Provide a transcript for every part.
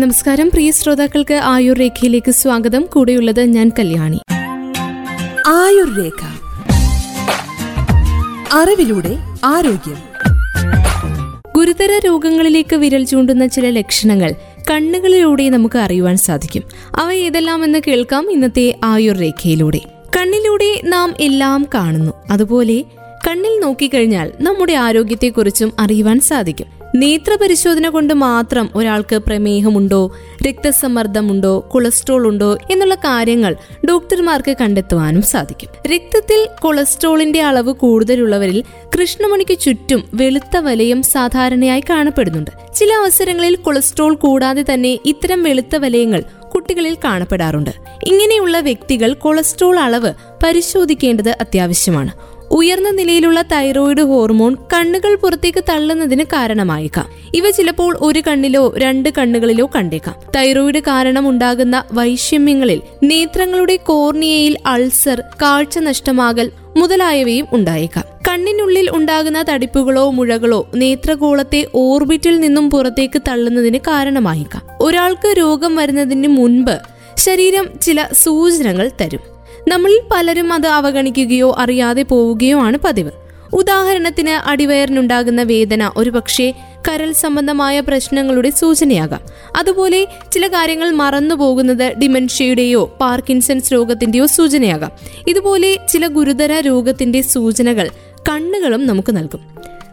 നമസ്കാരം. പ്രിയ ശ്രോതാക്കൾക്ക് ആയുർ രേഖയിലേക്ക് സ്വാഗതം. കൂടെയുള്ളത് ഞാൻ കല്യാണി. അറിവിലൂടെ ആരോഗ്യം. ഗുരുതര രോഗങ്ങളിലേക്ക് വിരൽ ചൂണ്ടുന്ന ചില ലക്ഷണങ്ങൾ കണ്ണുകളിലൂടെ നമുക്ക് അറിയുവാൻ സാധിക്കും. അവ ഏതെല്ലാമെന്ന് കേൾക്കാം ഇന്നത്തെ ആയുർ രേഖയിലൂടെ. കണ്ണിലൂടെ നാം എല്ലാം കാണുന്നു. അതുപോലെ കണ്ണിൽ നോക്കിക്കഴിഞ്ഞാൽ നമ്മുടെ ആരോഗ്യത്തെക്കുറിച്ചും അറിയുവാൻ സാധിക്കും. നേത്രപരിശോധന കൊണ്ട് മാത്രം ഒരാൾക്ക് പ്രമേഹമുണ്ടോ രക്തസമ്മർദ്ദമുണ്ടോ കൊളസ്ട്രോൾ ഉണ്ടോ എന്നുള്ള കാര്യങ്ങൾ ഡോക്ടർമാർക്ക് കണ്ടെത്തുവാനും സാധിക്കും. രക്തത്തിൽ കൊളസ്ട്രോളിന്റെ അളവ് കൂടുതലുള്ളവരിൽ കൃഷ്ണമണിക്ക് ചുറ്റും വെളുത്ത വലയം സാധാരണയായി കാണപ്പെടുന്നുണ്ട്. ചില അവസരങ്ങളിൽ കൊളസ്ട്രോൾ കൂടാതെ തന്നെ ഇത്തരം വെളുത്ത വലയങ്ങൾ കുട്ടികളിൽ കാണപ്പെടാറുണ്ട്. ഇങ്ങനെയുള്ള വ്യക്തികൾ കൊളസ്ട്രോൾ അളവ് പരിശോധിക്കേണ്ടത് അത്യാവശ്യമാണ്. ഉയർന്ന നിലയിലുള്ള തൈറോയിഡ് ഹോർമോൺ കണ്ണുകൾ പുറത്തേക്ക് തള്ളുന്നതിന് കാരണമായേക്കാം. ഇവ ചിലപ്പോൾ ഒരു കണ്ണിലോ രണ്ട് കണ്ണുകളിലോ കണ്ടേക്കാം. തൈറോയിഡ് കാരണം ഉണ്ടാകുന്ന വൈഷമ്യങ്ങളിൽ നേത്രങ്ങളുടെ കോർണിയയിൽ അൾസർ കാഴ്ച നഷ്ടമാകൽ മുതലായവയും ഉണ്ടായേക്കാം. കണ്ണിനുള്ളിൽ ഉണ്ടാകുന്ന തടിപ്പുകളോ മുഴകളോ നേത്രഗോളത്തെ ഓർബിറ്റിൽ നിന്നും പുറത്തേക്ക് തള്ളുന്നതിന് കാരണമായേക്കാം. ഒരാൾക്ക് രോഗം വരുന്നതിന് മുൻപ് ശരീരം ചില സൂചനകൾ തരും. നമ്മളിൽ പലരും അത് അവഗണിക്കുകയോ അറിയാതെ പോവുകയോ ആണ് പതിവ്. ഉദാഹരണത്തിന് അടിവയറിനുണ്ടാകുന്ന വേദന ഒരുപക്ഷെ കരൽ സംബന്ധമായ പ്രശ്നങ്ങളുടെ സൂചനയാകാം. അതുപോലെ ചില കാര്യങ്ങൾ മറന്നു പോകുന്നത് ഡിമെൻഷ്യയുടെയോ പാർക്കിൻസൺസ് രോഗത്തിന്റെയോ സൂചനയാകാം. ഇതുപോലെ ചില ഗുരുതര രോഗത്തിന്റെ സൂചനകൾ കണ്ണുകളും നമുക്ക് നൽകും.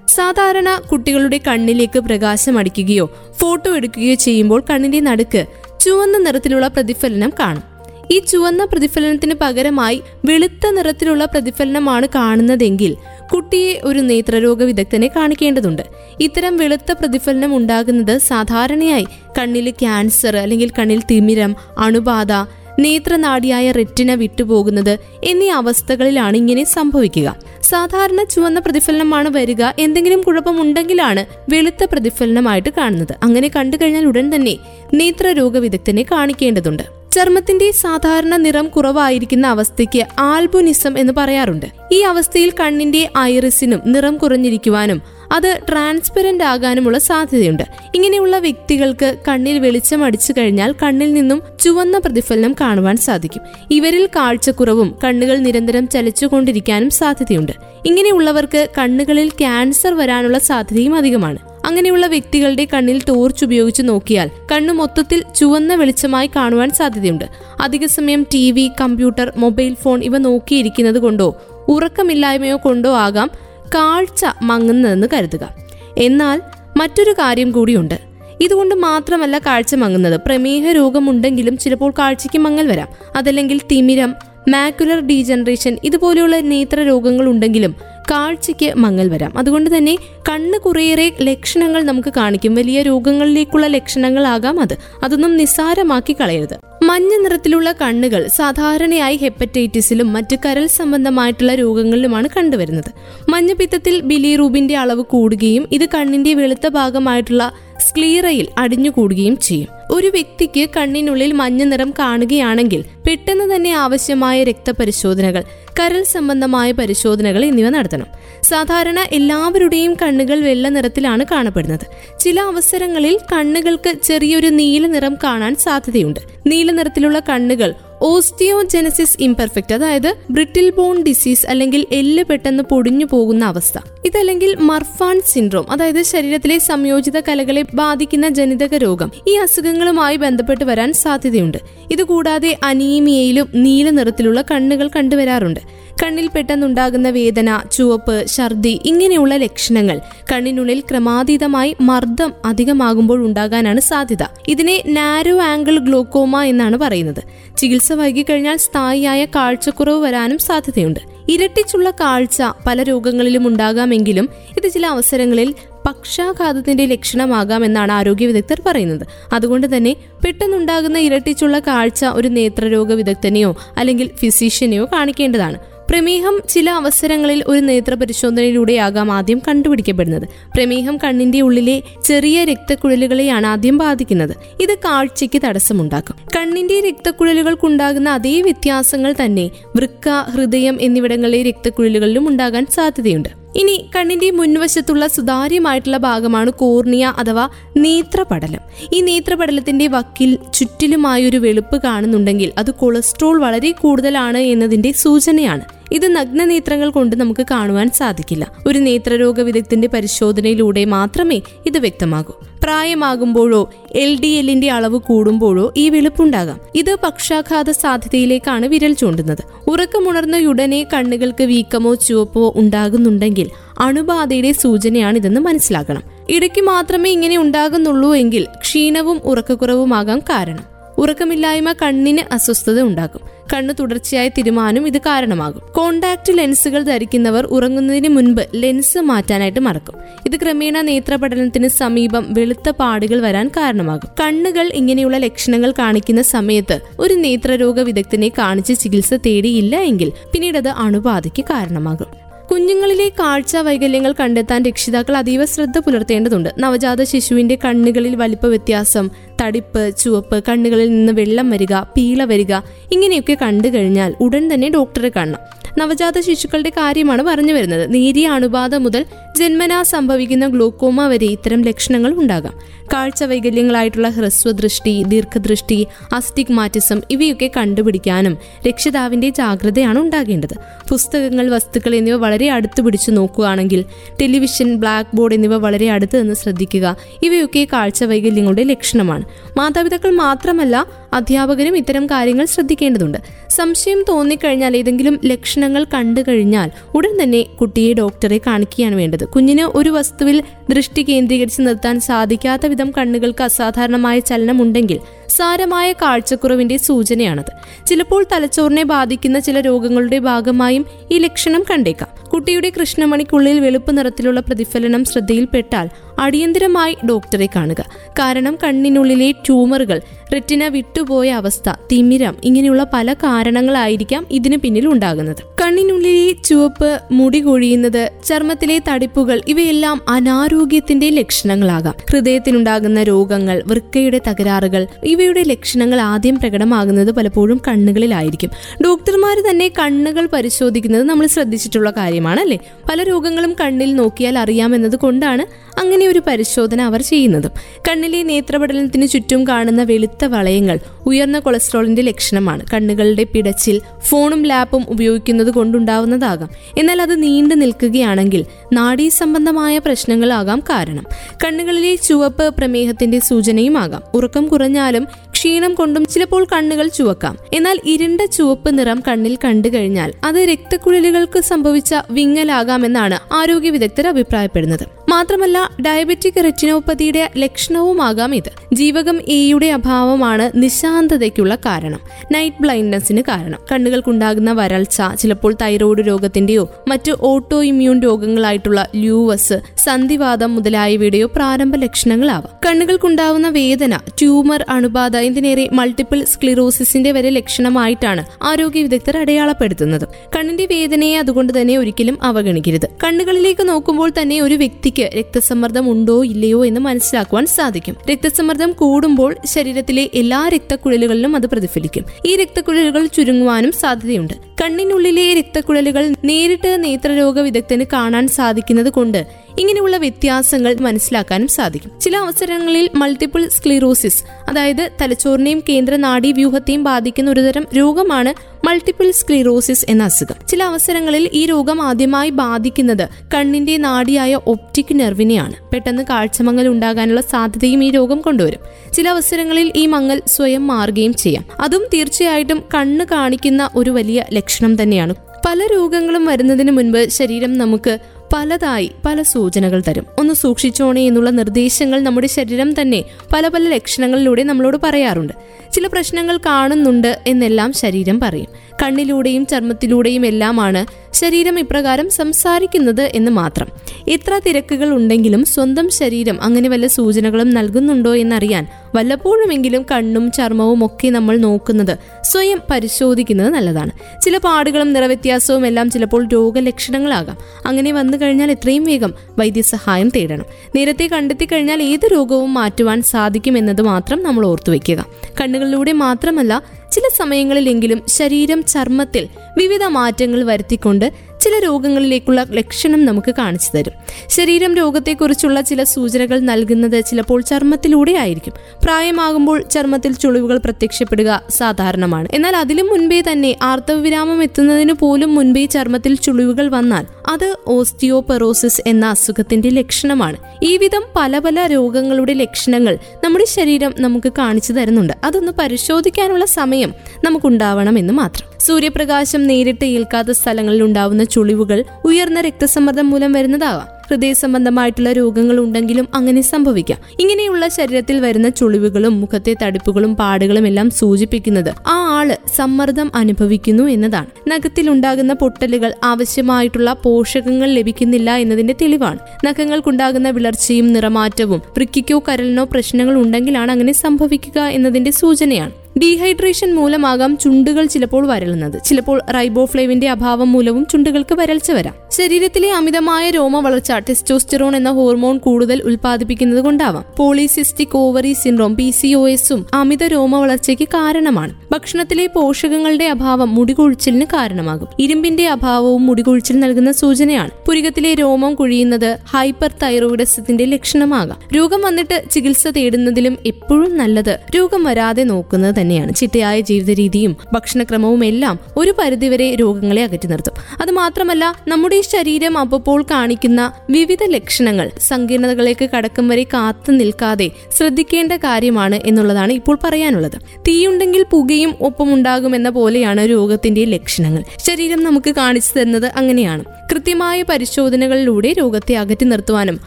സാധാരണ കുട്ടികളുടെ കണ്ണിലേക്ക് പ്രകാശം അടിക്കുകയോ ഫോട്ടോ എടുക്കുകയോ ചെയ്യുമ്പോൾ കണ്ണിന്റെ നടുക്ക് ചുവന്ന നിറത്തിലുള്ള പ്രതിഫലനം കാണും. ഈ ചുവന്ന പ്രതിഫലനത്തിന് പകരമായി വെളുത്ത നിറത്തിലുള്ള പ്രതിഫലനമാണ് കാണുന്നതെങ്കിൽ കുട്ടിയെ ഒരു നേത്രരോഗ വിദഗ്ധനെ കാണിക്കേണ്ടതുണ്ട്. ഇത്തരം വെളുത്ത പ്രതിഫലനം ഉണ്ടാകുന്നത് സാധാരണയായി കണ്ണിൽ ക്യാൻസർ അല്ലെങ്കിൽ കണ്ണിൽ തിമിരം അണുബാധ നേത്രനാടിയായ റെറ്റിന വിട്ടുപോകുന്നത് എന്നീ അവസ്ഥകളിലാണ് ഇങ്ങനെ സംഭവിക്കുക. സാധാരണ ചുവന്ന പ്രതിഫലനമാണ് വരിക. എന്തെങ്കിലും കുഴപ്പമുണ്ടെങ്കിലാണ് വെളുത്ത പ്രതിഫലനമായിട്ട് കാണുന്നത്. അങ്ങനെ കണ്ടു കഴിഞ്ഞാൽ ഉടൻ തന്നെ നേത്രരോഗ വിദഗ്ധനെ കാണിക്കേണ്ടതുണ്ട്. ചർമ്മത്തിന്റെ സാധാരണ നിറം കുറവായിരിക്കുന്ന അവസ്ഥയ്ക്ക് ആൽബുനിസം എന്ന് പറയാറുണ്ട്. ഈ അവസ്ഥയിൽ കണ്ണിന്റെ ഐറിസിനും നിറം കുറഞ്ഞിരിക്കുവാനും അത് ട്രാൻസ്പെറന്റ് ആകാനുമുള്ള സാധ്യതയുണ്ട്. ഇങ്ങനെയുള്ള വ്യക്തികൾക്ക് കണ്ണിൽ വെളിച്ചം അടിച്ചു കഴിഞ്ഞാൽ കണ്ണിൽ നിന്നും ചുവന്ന പ്രതിഫലനം കാണുവാൻ സാധിക്കും. ഇവരിൽ കാഴ്ചക്കുറവും കണ്ണുകൾ നിരന്തരം ചലിച്ചുകൊണ്ടിരിക്കാനും സാധ്യതയുണ്ട്. ഇങ്ങനെയുള്ളവർക്ക് കണ്ണുകളിൽ ക്യാൻസർ വരാനുള്ള സാധ്യതയും അധികമാണ്. അങ്ങനെയുള്ള വ്യക്തികളുടെ കണ്ണിൽ ടോർച്ച് ഉപയോഗിച്ച് നോക്കിയാൽ കണ്ണു മൊത്തത്തിൽ ചുവന്ന വെളിച്ചമായി കാണുവാൻ സാധ്യതയുണ്ട്. അധിക സമയം T V computer mobile phone ഇവ നോക്കിയിരിക്കുന്നത് കൊണ്ടോ ഉറക്കമില്ലായ്മയോ കൊണ്ടോ ആകാം കാഴ്ച മങ്ങുന്നതെന്ന് കരുതുക. എന്നാൽ മറ്റൊരു കാര്യം കൂടിയുണ്ട്. ഇതുകൊണ്ട് മാത്രമല്ല കാഴ്ച മങ്ങുന്നത്. പ്രമേഹ രോഗമുണ്ടെങ്കിലും ചിലപ്പോൾ കാഴ്ചയ്ക്ക് മങ്ങൽ വരാം. അതല്ലെങ്കിൽ തിമിരം മാക്കുലർ ഡീജനറേഷൻ ഇതുപോലെയുള്ള നേത്ര രോഗങ്ങൾ ഉണ്ടെങ്കിലും കാഴ്ചയ്ക്ക് മങ്ങൽ വരാം. അതുകൊണ്ട് തന്നെ കണ്ണ് കുറേയേറെ ലക്ഷണങ്ങൾ നമുക്ക് കാണിക്കും. വലിയ രോഗങ്ങളിലേക്കുള്ള ലക്ഷണങ്ങളാകാം അത്. അതൊന്നും നിസ്സാരമാക്കി കളയരുത്. മഞ്ഞ നിറത്തിലുള്ള കണ്ണുകൾ സാധാരണയായി ഹെപ്പറ്റൈറ്റിസിലും മറ്റ് കരൽ സംബന്ധമായിട്ടുള്ള രോഗങ്ങളിലുമാണ് കണ്ടുവരുന്നത്. മഞ്ഞപ്പിത്തത്തിൽ ബിലിറൂബിന്റെ അളവ് കൂടുകയും ഇത് കണ്ണിന്റെ വെളുത്ത ഭാഗമായിട്ടുള്ള സ്ക്ലീറയിൽ അടിഞ്ഞുകൂടുകയും ചെയ്യും. ഒരു വ്യക്തിക്ക് കണ്ണിനുള്ളിൽ മഞ്ഞ നിറം കാണുകയാണെങ്കിൽ പെട്ടെന്ന് തന്നെ ആവശ്യമായ രക്തപരിശോധനകൾ കരൾ സംബന്ധമായ പരിശോധനകൾ എന്നിവ നടത്തണം. സാധാരണ എല്ലാവരുടെയും കണ്ണുകൾ വെള്ള നിറത്തിലാണ് കാണപ്പെടുന്നത്. ചില അവസരങ്ങളിൽ കണ്ണുകൾക്ക് ചെറിയൊരു നീല നിറം കാണാൻ സാധ്യതയുണ്ട്. നീല നിറത്തിലുള്ള കണ്ണുകൾ ഓസ്റ്റിയോജെനസിസ് ഇംപെർഫെക്റ്റ് അതായത് ബ്രിട്ടിൽ ബോൺ ഡിസീസ് അല്ലെങ്കിൽ എല്ല് പെട്ടെന്ന് പൊടിഞ്ഞു പോകുന്ന അവസ്ഥ. ഇതല്ലെങ്കിൽ മർഫാൻ സിൻഡ്രോം അതായത് ശരീരത്തിലെ സംയോജിത കലകളെ ബാധിക്കുന്ന ജനിതക രോഗം. ഈ അസുഖങ്ങളുമായി ബന്ധപ്പെട്ട് വരാൻ സാധ്യതയുണ്ട്. ഇതുകൂടാതെ അനീമിയയിലും നീല നിറത്തിലുള്ള കണ്ണുകൾ കണ്ടുവരാറുണ്ട്. കണ്ണിൽ പെട്ടെന്നുണ്ടാകുന്ന വേദന ചുവപ്പ് ഛർദി ഇങ്ങനെയുള്ള ലക്ഷണങ്ങൾ കണ്ണിനുള്ളിൽ ക്രമാതീതമായി മർദ്ദം അധികമാകുമ്പോൾ ഉണ്ടാകാനാണ് സാധ്യത. ഇതിനെ നാരോ ആംഗിൾ ഗ്ലോക്കോമ എന്നാണ് പറയുന്നത്. ചികിത്സ വൈകിക്കഴിഞ്ഞാൽ സ്ഥായിയായ കാഴ്ചക്കുറവ് വരാനും സാധ്യതയുണ്ട്. ഇരട്ടിച്ചുള്ള കാഴ്ച പല രോഗങ്ങളിലും ഉണ്ടാകാമെങ്കിലും ഇത് ചില അവസരങ്ങളിൽ പക്ഷാഘാതത്തിന്റെ ലക്ഷണമാകാം എന്നാണ് ആരോഗ്യ വിദഗ്ധർ പറയുന്നത്. അതുകൊണ്ട് തന്നെ പെട്ടെന്നുണ്ടാകുന്ന ഇരട്ടിച്ചുള്ള കാഴ്ച ഒരു നേത്രരോഗ വിദഗ്ധനെയോ അല്ലെങ്കിൽ ഫിസിഷ്യനെയോ കാണിക്കേണ്ടതാണ്. പ്രമേഹം ചില അവസരങ്ങളിൽ ഒരു നേത്ര പരിശോധനയിലൂടെയാകാം ആദ്യം കണ്ടുപിടിക്കപ്പെടുന്നത്. പ്രമേഹം കണ്ണിന്റെ ഉള്ളിലെ ചെറിയ രക്തക്കുഴലുകളെയാണ് ആദ്യം ബാധിക്കുന്നത്. ഇത് കാഴ്ചയ്ക്ക് തടസ്സമുണ്ടാക്കും. കണ്ണിന്റെ രക്തക്കുഴലുകൾക്കുണ്ടാകുന്ന അതേ വ്യത്യാസങ്ങൾ തന്നെ വൃക്ക ഹൃദയം എന്നിവിടങ്ങളിലെ രക്തക്കുഴലുകളിലും ഉണ്ടാകാൻ സാധ്യതയുണ്ട്. ഇനി കണ്ണിന്റെ മുൻവശത്തുള്ള സുതാര്യമായിട്ടുള്ള ഭാഗമാണ് കോർണിയ അഥവാ നേത്രപടലം. ഈ നേത്രപടലത്തിന്റെ വക്കിൽ ചുറ്റിലുമായൊരു വെളുപ്പ് കാണുന്നുണ്ടെങ്കിൽ അത് കൊളസ്ട്രോൾ വളരെ കൂടുതലാണ് എന്നതിന്റെ സൂചനയാണ്. ഇത് നഗ്നനേത്രങ്ങൾ കൊണ്ട് നമുക്ക് കാണുവാൻ സാധിക്കില്ല. ഒരു നേത്രരോഗ വിദഗ്ധന്റെ പരിശോധനയിലൂടെ മാത്രമേ ഇത് വ്യക്തമാകൂ. പ്രായമാകുമ്പോഴോ എൽ ഡി എല്ലിന്റെ അളവ് കൂടുമ്പോഴോ ഈ വെളുപ്പുണ്ടാകാം. ഇത് പക്ഷാഘാത സാധ്യതയിലേക്കാണ് വിരൽ ചൂണ്ടുന്നത്. ഉറക്കമുണർന്നയുടനെ കണ്ണുകൾക്ക് വീക്കമോ ചുവപ്പോ ഉണ്ടാകുന്നുണ്ടെങ്കിൽ അണുബാധയുടെ സൂചനയാണിതെന്ന് മനസ്സിലാക്കണം. ഇടയ്ക്ക് മാത്രമേ ഇങ്ങനെ ഉണ്ടാകുന്നുള്ളൂ എങ്കിൽ ക്ഷീണവും ഉറക്കക്കുറവുമാകാം കാരണം. ഉറക്കമില്ലായ്മ കണ്ണിന് അസ്വസ്ഥത ഉണ്ടാക്കും. കണ്ണ് തുടർച്ചയായി തിരുമാനും ഇത് കാരണമാകും. കോണ്ടാക്ട് ലെൻസുകൾ ധരിക്കുന്നവർ ഉറങ്ങുന്നതിന് മുൻപ് ലെൻസ് മാറ്റാനായിട്ട് മറക്കും. ഇത് ക്രമേണ നേത്രപഠനത്തിന് സമീപം വെളുത്ത പാടുകൾ വരാൻ കാരണമാകും. കണ്ണുകൾ ഇങ്ങനെയുള്ള ലക്ഷണങ്ങൾ കാണിക്കുന്ന സമയത്ത് ഒരു നേത്രരോഗ വിദഗ്ധനെ കാണിച്ച് ചികിത്സ തേടിയില്ല എങ്കിൽ പിന്നീട് അത് അണുബാധയ്ക്ക് കാരണമാകും. കുഞ്ഞുങ്ങളിലെ കാഴ്ച വൈകല്യങ്ങൾ കണ്ടെത്താൻ രക്ഷിതാക്കൾ അതീവ ശ്രദ്ധ പുലർത്തേണ്ടതുണ്ട്. നവജാത ശിശുവിന്റെ കണ്ണുകളിൽ വലിപ്പ വ്യത്യാസം തടിപ്പ് ചുവപ്പ് കണ്ണുകളിൽ നിന്ന് വെള്ളം വരിക പീള വരിക ഇങ്ങനെയൊക്കെ കണ്ടു കഴിഞ്ഞാൽ ഉടൻ തന്നെ ഡോക്ടറെ കാണണം. നവജാത ശിശുക്കളുടെ കാര്യമാണ് പറഞ്ഞു വരുന്നത്. നേരിയ അണുബാധ മുതൽ ജന്മനാ സംഭവിക്കുന്ന ഗ്ലൂക്കോമ വരെ ഇത്തരം ലക്ഷണങ്ങൾ ഉണ്ടാകാം. കാഴ്ച വൈകല്യങ്ങളായിട്ടുള്ള ഹ്രസ്വദൃഷ്ടി ദീർഘദൃഷ്ടി അസ്റ്റിഗ്മാറ്റിസം ഇവയൊക്കെ കണ്ടുപിടിക്കാനും രക്ഷിതാവിന്റെ ജാഗ്രതയാണ് ഉണ്ടാകേണ്ടത്. പുസ്തകങ്ങൾ വസ്തുക്കൾ എന്നിവ വളരെ അടുത്ത് പിടിച്ചു നോക്കുകയാണെങ്കിൽ ടെലിവിഷൻ ബ്ലാക്ക് ബോർഡ് എന്നിവ വളരെ അടുത്ത് നിന്ന് ശ്രദ്ധിക്കുക ഇവയൊക്കെ കാഴ്ച വൈകല്യങ്ങളുടെ ലക്ഷണമാണ്. മാതാപിതാക്കൾ മാത്രമല്ല അധ്യാപകരും ഇത്തരം കാര്യങ്ങൾ ശ്രദ്ധിക്കേണ്ടതുണ്ട്. സംശയം തോന്നിക്കഴിഞ്ഞാൽ ഏതെങ്കിലും ലക്ഷണങ്ങൾ കണ്ടു കഴിഞ്ഞാൽ ഉടൻ തന്നെ കുട്ടിയെ ഡോക്ടറെ കാണിക്കുകയാണ് വേണ്ടത്. കുഞ്ഞിന് ഒരു വസ്തുവിൽ ദൃഷ്ടി കേന്ദ്രീകരിച്ച് നിർത്താൻ സാധിക്കാത്ത വിധം കണ്ണുകൾക്ക് അസാധാരണമായ ചലനം ഉണ്ടെങ്കിൽ സാരമായ കാഴ്ചക്കുറവിന്റെ സൂചനയാണത്. ചിലപ്പോൾ തലച്ചോറിനെ ബാധിക്കുന്ന ചില രോഗങ്ങളുടെ ഭാഗമായും ഈ ലക്ഷണം കണ്ടേക്കാം. കുട്ടിയുടെ കൃഷ്ണമണിക്കുള്ളിൽ വെളുപ്പ് നിറത്തിലുള്ള പ്രതിഫലനം ശ്രദ്ധയിൽപ്പെട്ടാൽ അടിയന്തരമായി ഡോക്ടറെ കാണുക. കാരണം കണ്ണിനുള്ളിലെ ട്യൂമറുകൾ റെറ്റിന വിട്ടുപോയ അവസ്ഥ തിമിരം ഇങ്ങനെയുള്ള പല കാരണങ്ങളായിരിക്കാം ഇതിന് പിന്നിൽ ഉണ്ടാകുന്നത്. കണ്ണിനുള്ളിലെ ചുവപ്പ് മുടി കൊഴിയുന്നത് ചർമ്മത്തിലെ തടിപ്പുകൾ ഇവയെല്ലാം അനാരോഗ്യത്തിന്റെ ലക്ഷണങ്ങളാകാം. ഹൃദയത്തിനുണ്ടാകുന്ന രോഗങ്ങൾ വൃക്കയുടെ തകരാറുകൾ ഇവയുടെ ലക്ഷണങ്ങൾ ആദ്യം പ്രകടമാകുന്നത് പലപ്പോഴും കണ്ണുകളിലായിരിക്കും. ഡോക്ടർമാർ തന്നെ കണ്ണുകൾ പരിശോധിക്കുന്നത് നമ്മൾ ശ്രദ്ധിച്ചിട്ടുള്ള കാര്യമാണ് അല്ലേ പല രോഗങ്ങളും കണ്ണിൽ നോക്കിയാൽ അറിയാമെന്നത് കൊണ്ടാണ് അങ്ങനെ ഒരു പരിശോധന അവർ ചെയ്യുന്നത്. കണ്ണിലെ നേത്രപടലത്തിന് ചുറ്റും കാണുന്ന വെളുത്ത വളയങ്ങൾ ഉയർന്ന കൊളസ്ട്രോളിന്റെ ലക്ഷണമാണ്. കണ്ണുകളുടെ പിടച്ചിൽ ഫോണും ലാപ്പും ഉപയോഗിക്കുന്നത് കൊണ്ടുണ്ടാവുന്നതാകാം. എന്നാൽ അത് നീണ്ടു നിൽക്കുകയാണെങ്കിൽ നാഡീ സംബന്ധമായ പ്രശ്നങ്ങളാകാം കാരണം. കണ്ണുകളിലെ ചുവപ്പ് പ്രമേഹത്തിന്റെ സൂചനയുമാകാം. ഉറക്കം കുറഞ്ഞാലും ക്ഷീണം കൊണ്ടും ചിലപ്പോൾ കണ്ണുകൾ ചുവക്കാം. എന്നാൽ ഇരുണ്ട ചുവപ്പ് നിറം കണ്ണിൽ കണ്ടു കഴിഞ്ഞാൽ അത് രക്തക്കുഴലുകൾക്ക് സംഭവിച്ച വിങ്ങലാകാമെന്നാണ് ആരോഗ്യ വിദഗ്ധർ അഭിപ്രായപ്പെടുന്നത്. മാത്രമല്ല ഡയബറ്റിക് റെറ്റിനോപ്പതിയുടെ ലക്ഷണവുമാകാം ഇത്. ജീവകം എയുടെ അഭാവമാണ് നിശാന്തതയ്ക്കുള്ള കാരണം. നൈറ്റ് ബ്ലൈൻഡ്നെസ്സിന് കാരണം. കണ്ണുകൾക്കുണ്ടാകുന്ന വരൾച്ച ചിലപ്പോൾ തൈറോയ്ഡ് രോഗത്തിന്റെയോ മറ്റ് ഓട്ടോ ഇമ്മ്യൂൺ രോഗങ്ങളായിട്ടുള്ള ല്യൂവസ് സന്ധിവാദം മുതലായവയുടെയോ പ്രാരംഭ ലക്ഷണങ്ങളാവാം. കണ്ണുകൾക്കുണ്ടാവുന്ന വേദന ട്യൂമർ അണുബാധ എന്തിനേറെ മൾട്ടിപ്പിൾ സ്ക്ലിറോസിസിന്റെ വരെ ലക്ഷണമായിട്ടാണ് ആരോഗ്യ വിദഗ്ധർ അടയാളപ്പെടുത്തുന്നത്. കണ്ണിന്റെ വേദനയെ അതുകൊണ്ട് തന്നെ ഒരിക്കലും അവഗണിക്കരുത്. കണ്ണുകളിലേക്ക് നോക്കുമ്പോൾ തന്നെ ഒരു വ്യക്തിക്ക് രക്തസമ്മർദ്ദം ഉണ്ടോ ഇല്ലയോ എന്ന് മനസ്സിലാക്കുവാൻ സാധിക്കും. രക്തസമ്മർദ്ദം കൂടുമ്പോൾ ശരീരത്തിലെ എല്ലാ രക്തക്കുഴലുകളിലും അത് പ്രതിഫലിക്കും. ഈ രക്തക്കുഴലുകൾ ചുരുങ്ങുവാനും സാധ്യതയുണ്ട്. കണ്ണിനുള്ളിലെ രക്തക്കുഴലുകൾ നേരിട്ട് നേത്രരോഗ വിദഗ്ധന് കാണാൻ സാധിക്കുന്നത് കൊണ്ട് ഇങ്ങനെയുള്ള വ്യത്യാസങ്ങൾ മനസ്സിലാക്കാനും സാധിക്കും. ചില അവസരങ്ങളിൽ മൾട്ടിപ്പിൾ സ്ക്ലിറോസിസ് അതായത് തലച്ചോറിനെയും കേന്ദ്ര നാഡീവ്യൂഹത്തെയും ബാധിക്കുന്ന ഒരുതരം രോഗമാണ് മൾട്ടിപ്പിൾ സ്ക്ലിറോസിസ് എന്ന അസുഖം. ചില അവസരങ്ങളിൽ ഈ രോഗം ആദ്യമായി ബാധിക്കുന്നത് കണ്ണിന്റെ നാടിയായ ഒപ്റ്റിക് നെർവിനെയാണ് പെട്ടെന്ന് കാഴ്ചമങ്ങൽ ഉണ്ടാകാനുള്ള സാധ്യതയും ഈ രോഗം കൊണ്ടുവരും. ചില അവസരങ്ങളിൽ ഈ മങ്ങൽ സ്വയം മാറുകയും ചെയ്യാം. അതും തീർച്ചയായിട്ടും കണ്ണ് കാണിക്കുന്ന ഒരു വലിയ ലക്ഷണം തന്നെയാണ്. പല രോഗങ്ങളും വരുന്നതിന് മുൻപ് ശരീരം നമുക്ക് പലതായി പല സൂചനകൾ തരും. ഒന്ന് സൂക്ഷിച്ചോണേ എന്നുള്ള നിർദ്ദേശങ്ങൾ നമ്മുടെ ശരീരം തന്നെ പല പല ലക്ഷണങ്ങളിലൂടെ നമ്മളോട് പറയാറുണ്ട്. ചില പ്രശ്നങ്ങൾ കാണുന്നുണ്ട് എന്നെല്ലാം ശരീരം പറയും. കണ്ണിലൂടെയും ചർമ്മത്തിലൂടെയും എല്ലാമാണ് ശരീരം ഇപ്രകാരം സംസാരിക്കുന്നത് എന്ന് മാത്രം. ഇത്ര തിരക്കുകൾ ഉണ്ടെങ്കിലും സ്വന്തം ശരീരം അങ്ങനെ വല്ല സൂചനകളും നൽകുന്നുണ്ടോ എന്നറിയാൻ വല്ലപ്പോഴുമെങ്കിലും കണ്ണും ചർമ്മവും ഒക്കെ നമ്മൾ നോക്കുന്നത് സ്വയം പരിശോധിക്കുന്നത് നല്ലതാണ്. ചില പാടുകളും നിറവ്യത്യാസവും എല്ലാം ചിലപ്പോൾ രോഗലക്ഷണങ്ങളാകാം. അങ്ങനെ വന്നു കഴിഞ്ഞാൽ എത്രയും വേഗം വൈദ്യസഹായം തേടണം. നേരത്തെ കണ്ടെത്തി കഴിഞ്ഞാൽ ഏത് രോഗവും മാറ്റുവാൻ സാധിക്കും സാധിക്കുമെന്നത് മാത്രം നമ്മൾ ഓർത്തു ഓർത്തുവെക്കുക കണ്ണുകളിലൂടെ മാത്രമല്ല ചില സമയങ്ങളിലെങ്കിലും ശരീരം ചർമ്മത്തിൽ വിവിധ മാറ്റങ്ങൾ വരുത്തിക്കൊണ്ട് ചില രോഗങ്ങളിലേക്കുള്ള ലക്ഷണം നമുക്ക് കാണിച്ചു തരും. ശരീരം രോഗത്തെക്കുറിച്ചുള്ള ചില സൂചനകൾ നൽകുന്നത് ചിലപ്പോൾ ചർമ്മത്തിലൂടെ ആയിരിക്കും. പ്രായമാകുമ്പോൾ ചർമ്മത്തിൽ ചുളിവുകൾ പ്രത്യക്ഷപ്പെടുക സാധാരണമാണ്. എന്നാൽ അതിലും മുൻപേ തന്നെ ആർത്തവ വിരാമം എത്തുന്നതിന് പോലും മുൻപേ ചർമ്മത്തിൽ ചുളിവുകൾ വന്നാൽ അത് ഓസ്റ്റിയോപെറോസിസ് എന്ന അസുഖത്തിന്റെ ലക്ഷണമാണ്. ഈ വിധം പല പല രോഗങ്ങളുടെ ലക്ഷണങ്ങൾ നമ്മുടെ ശരീരം നമുക്ക് കാണിച്ചു തരുന്നുണ്ട്. അതൊന്ന് പരിശോധിക്കാനുള്ള സമയം നമുക്കുണ്ടാവണം എന്ന് മാത്രം. സൂര്യപ്രകാശം നേരിട്ട് ഏൽക്കാത്ത സ്ഥലങ്ങളിൽ ഉണ്ടാവുന്ന ചുളിവുകൾ ഉയർന്ന രക്തസമ്മർദ്ദം മൂലം വരുന്നതാവാം. ഹൃദയ സംബന്ധമായിട്ടുള്ള രോഗങ്ങൾ ഉണ്ടെങ്കിലും അങ്ങനെ സംഭവിക്കാം. ഇങ്ങനെയുള്ള ശരീരത്തിൽ വരുന്ന ചുളിവുകളും മുഖത്തെ തടിപ്പുകളും പാടുകളും എല്ലാം സൂചിപ്പിക്കുന്നത് ആ ആൾ സമ്മർദ്ദം അനുഭവിക്കുന്നു എന്നതാണ്. നഖത്തിൽ ഉണ്ടാകുന്ന പൊട്ടലുകൾ ആവശ്യമായിട്ടുള്ള പോഷകങ്ങൾ ലഭിക്കുന്നില്ല എന്നതിന്റെ തെളിവാണ്. നഖങ്ങൾക്കുണ്ടാകുന്ന വിളർച്ചയും നിറമാറ്റവും വൃക്കിക്കോ കരലിനോ പ്രശ്നങ്ങൾ ഉണ്ടെങ്കിലാണ് അങ്ങനെ സംഭവിക്കുക എന്നതിന്റെ സൂചനയാണ്. ഡീഹൈഡ്രേഷൻ മൂലമാകാം ചുണ്ടുകൾ ചിലപ്പോൾ വരളുന്നത്. ചിലപ്പോൾ റൈബോഫ്ലേവിന്റെ അഭാവം മൂലവും ചുണ്ടുകൾക്ക് വരൾച്ച വരാം. ശരീരത്തിലെ അമിതമായ രോമ വളർച്ച ടെസ്റ്റോസ്റ്റെറോൺ എന്ന ഹോർമോൺ കൂടുതൽ ഉൽപ്പാദിപ്പിക്കുന്നത് കൊണ്ടാവാം polycystic ovary syndrome P C O എസും അമിത രോമ വളർച്ചയ്ക്ക് കാരണമാണ്. ഭക്ഷണത്തിലെ പോഷകങ്ങളുടെ അഭാവം മുടികൊഴിച്ചിലിന് കാരണമാകും. ഇരുമ്പിന്റെ അഭാവവും മുടികൊഴിച്ചിൽ നൽകുന്ന സൂചനയാണ്. പുരികത്തിലെ രോമം കുഴിയുന്നത് ഹൈപ്പർ തൈറോയിഡസത്തിന്റെ ലക്ഷണമാകാം. രോഗം വന്നിട്ട് ചികിത്സ തേടുന്നതിലും എപ്പോഴും നല്ലത് രോഗം വരാതെ നോക്കുന്നത് തന്നെയാണ്. ചിട്ടയായ ജീവിത രീതിയും ഭക്ഷണക്രമവും എല്ലാം ഒരു പരിധിവരെ രോഗങ്ങളെ അകറ്റി നിർത്തും. അത് മാത്രമല്ല നമ്മുടെ ശരീരം അപ്പോൾ കാണിക്കുന്ന വിവിധ ലക്ഷണങ്ങൾ സങ്കീർണതകളിലേക്ക് കടക്കും വരെ കാത്തു നിൽക്കാതെ ശ്രദ്ധിക്കേണ്ട കാര്യമാണ് എന്നുള്ളതാണ് ഇപ്പോൾ പറയാനുള്ളത്. തീയുണ്ടെങ്കിൽ പുകയും ഒപ്പമുണ്ടാകുമെന്ന പോലെയാണ് രോഗത്തിന്റെ ലക്ഷണങ്ങൾ. ശരീരം നമുക്ക് കാണിച്ചു തരുന്നത് അങ്ങനെയാണ്. കൃത്യമായ പരിശോധനകളിലൂടെ രോഗത്തെ അകറ്റി നിർത്തുവാനും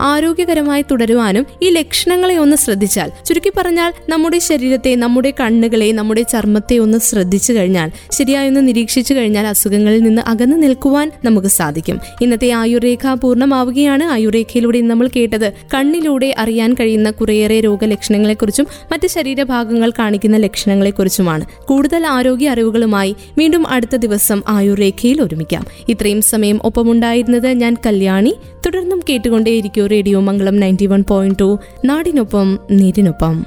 ആരോഗ്യകരമായി തുടരുവാനും ഈ ലക്ഷണങ്ങളെ ഒന്ന് ശ്രദ്ധിച്ചാൽ ചുരുക്കി പറഞ്ഞാൽ നമ്മുടെ ശരീരത്തെ നമ്മുടെ കണ്ണുകളെ നമ്മുടെ ചർമ്മത്തെ ഒന്ന് ശ്രദ്ധിച്ചു കഴിഞ്ഞാൽ ശരിയായൊന്ന് നിരീക്ഷിച്ചു കഴിഞ്ഞാൽ അസുഖങ്ങളിൽ നിന്ന് അകന്നു നിൽക്കുവാൻ നമുക്ക് സാധിക്കും. ഇന്നത്തെ ആയുർരേഖ പൂർണമാവുകയാണ്. ആയുർരേഖയിലൂടെ നമ്മൾ കേട്ടത് കണ്ണിലൂടെ അറിയാൻ കഴിയുന്ന കുറേയേറെ രോഗലക്ഷണങ്ങളെക്കുറിച്ചും മറ്റ് ശരീരഭാഗങ്ങൾ കാണിക്കുന്ന ലക്ഷണങ്ങളെക്കുറിച്ചുമാണ്. കൂടുതൽ ആരോഗ്യ അറിവുകളുമായി വീണ്ടും അടുത്ത ദിവസം ആയുർ രേഖയിൽ ഒരുമിക്കാം. ഇത്രയും സമയം ഒപ്പമുണ്ടായിരുന്നത് ഞാൻ കല്യാണി. തുടർന്നും കേട്ടുകൊണ്ടേയിരിക്കും radio Mangalam ninety one point two. നാടിനൊപ്പം നീരിനൊപ്പം.